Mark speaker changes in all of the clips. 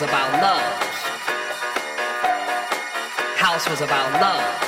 Speaker 1: was about love. House was about love.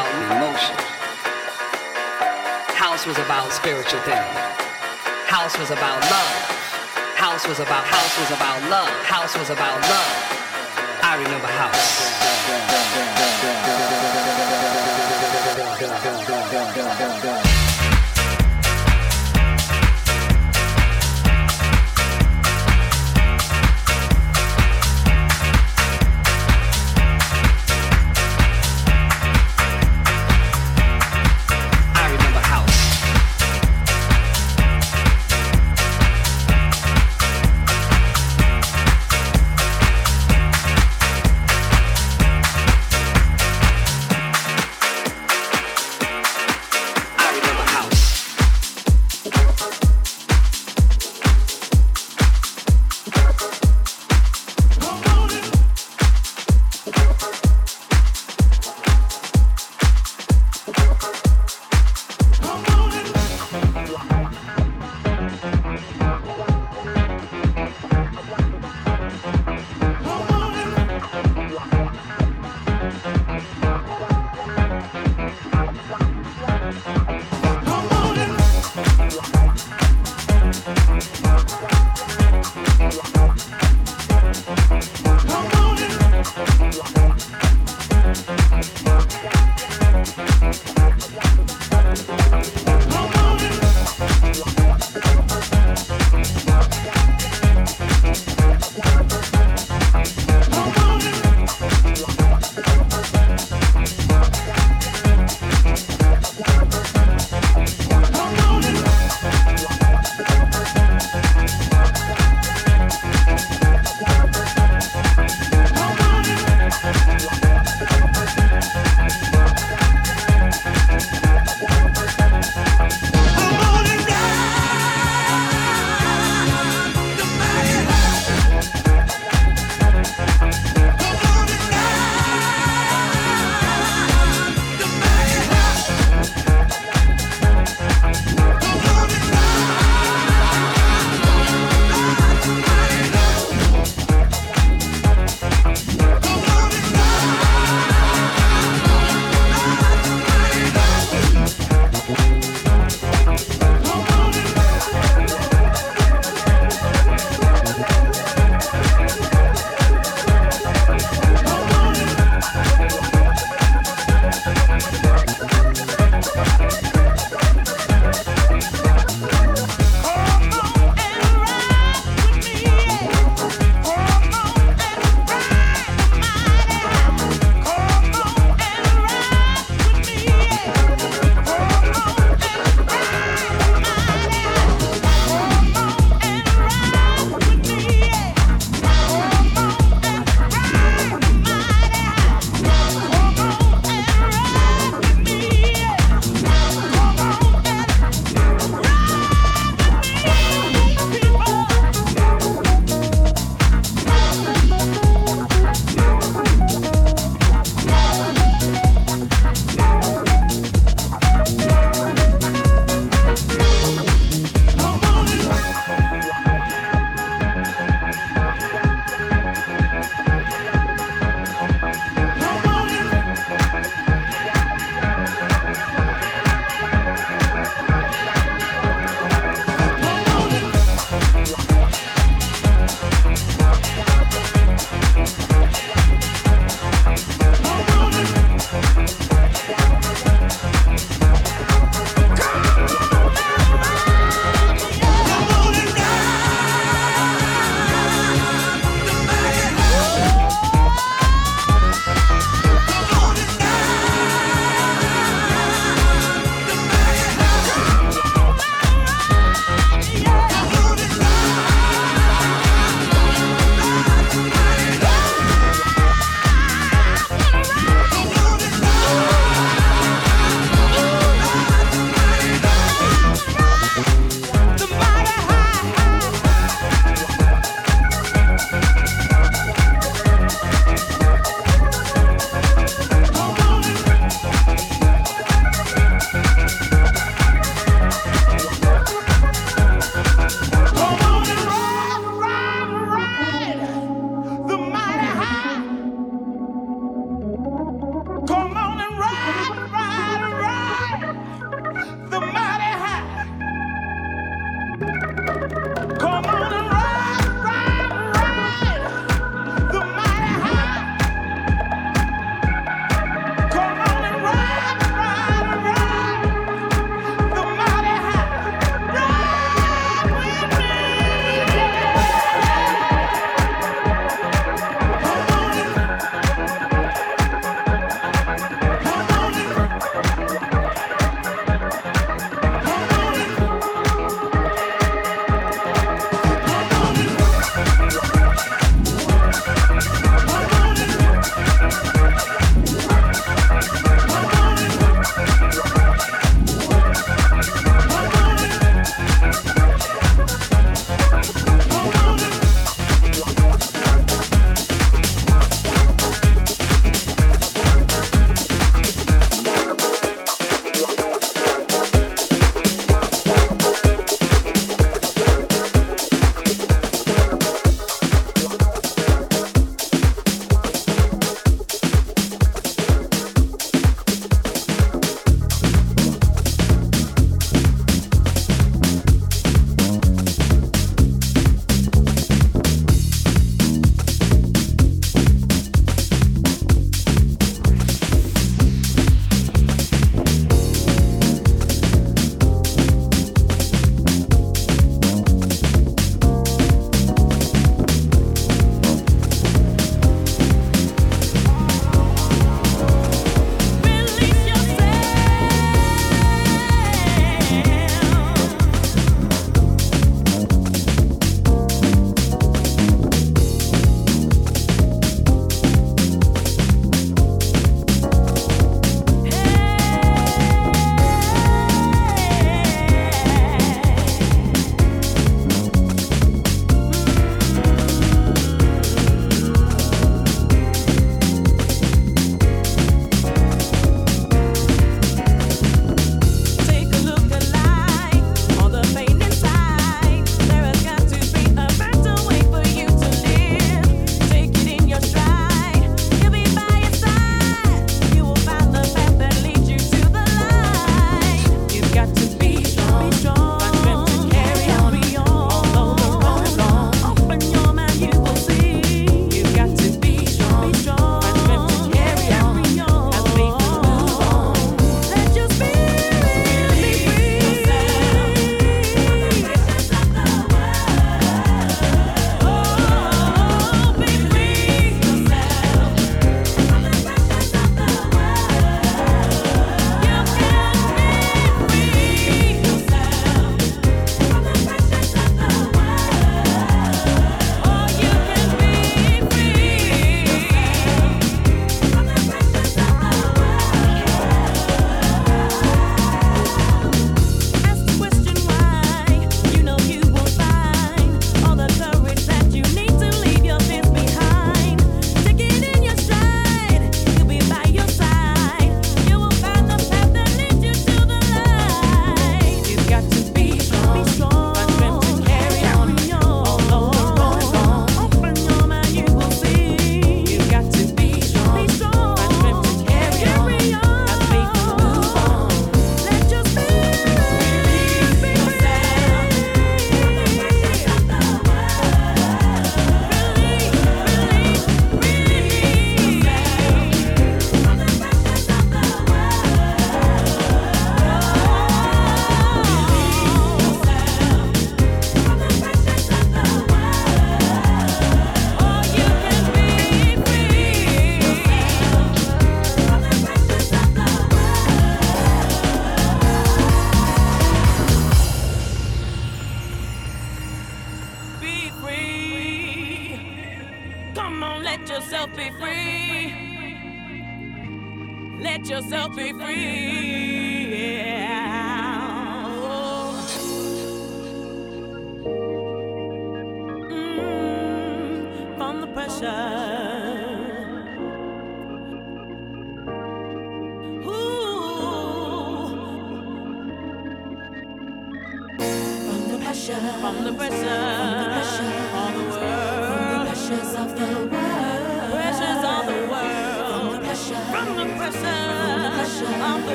Speaker 1: about emotion. House was about spiritual things. House was about love. House was about house was about love. House was about love. I remember house.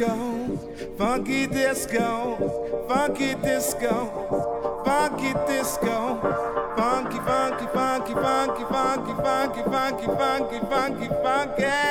Speaker 2: disco. Funky disco. Funky disco. Funky disco funky, funky, funky, funky, funky, funky, funky, funky, funky, funky.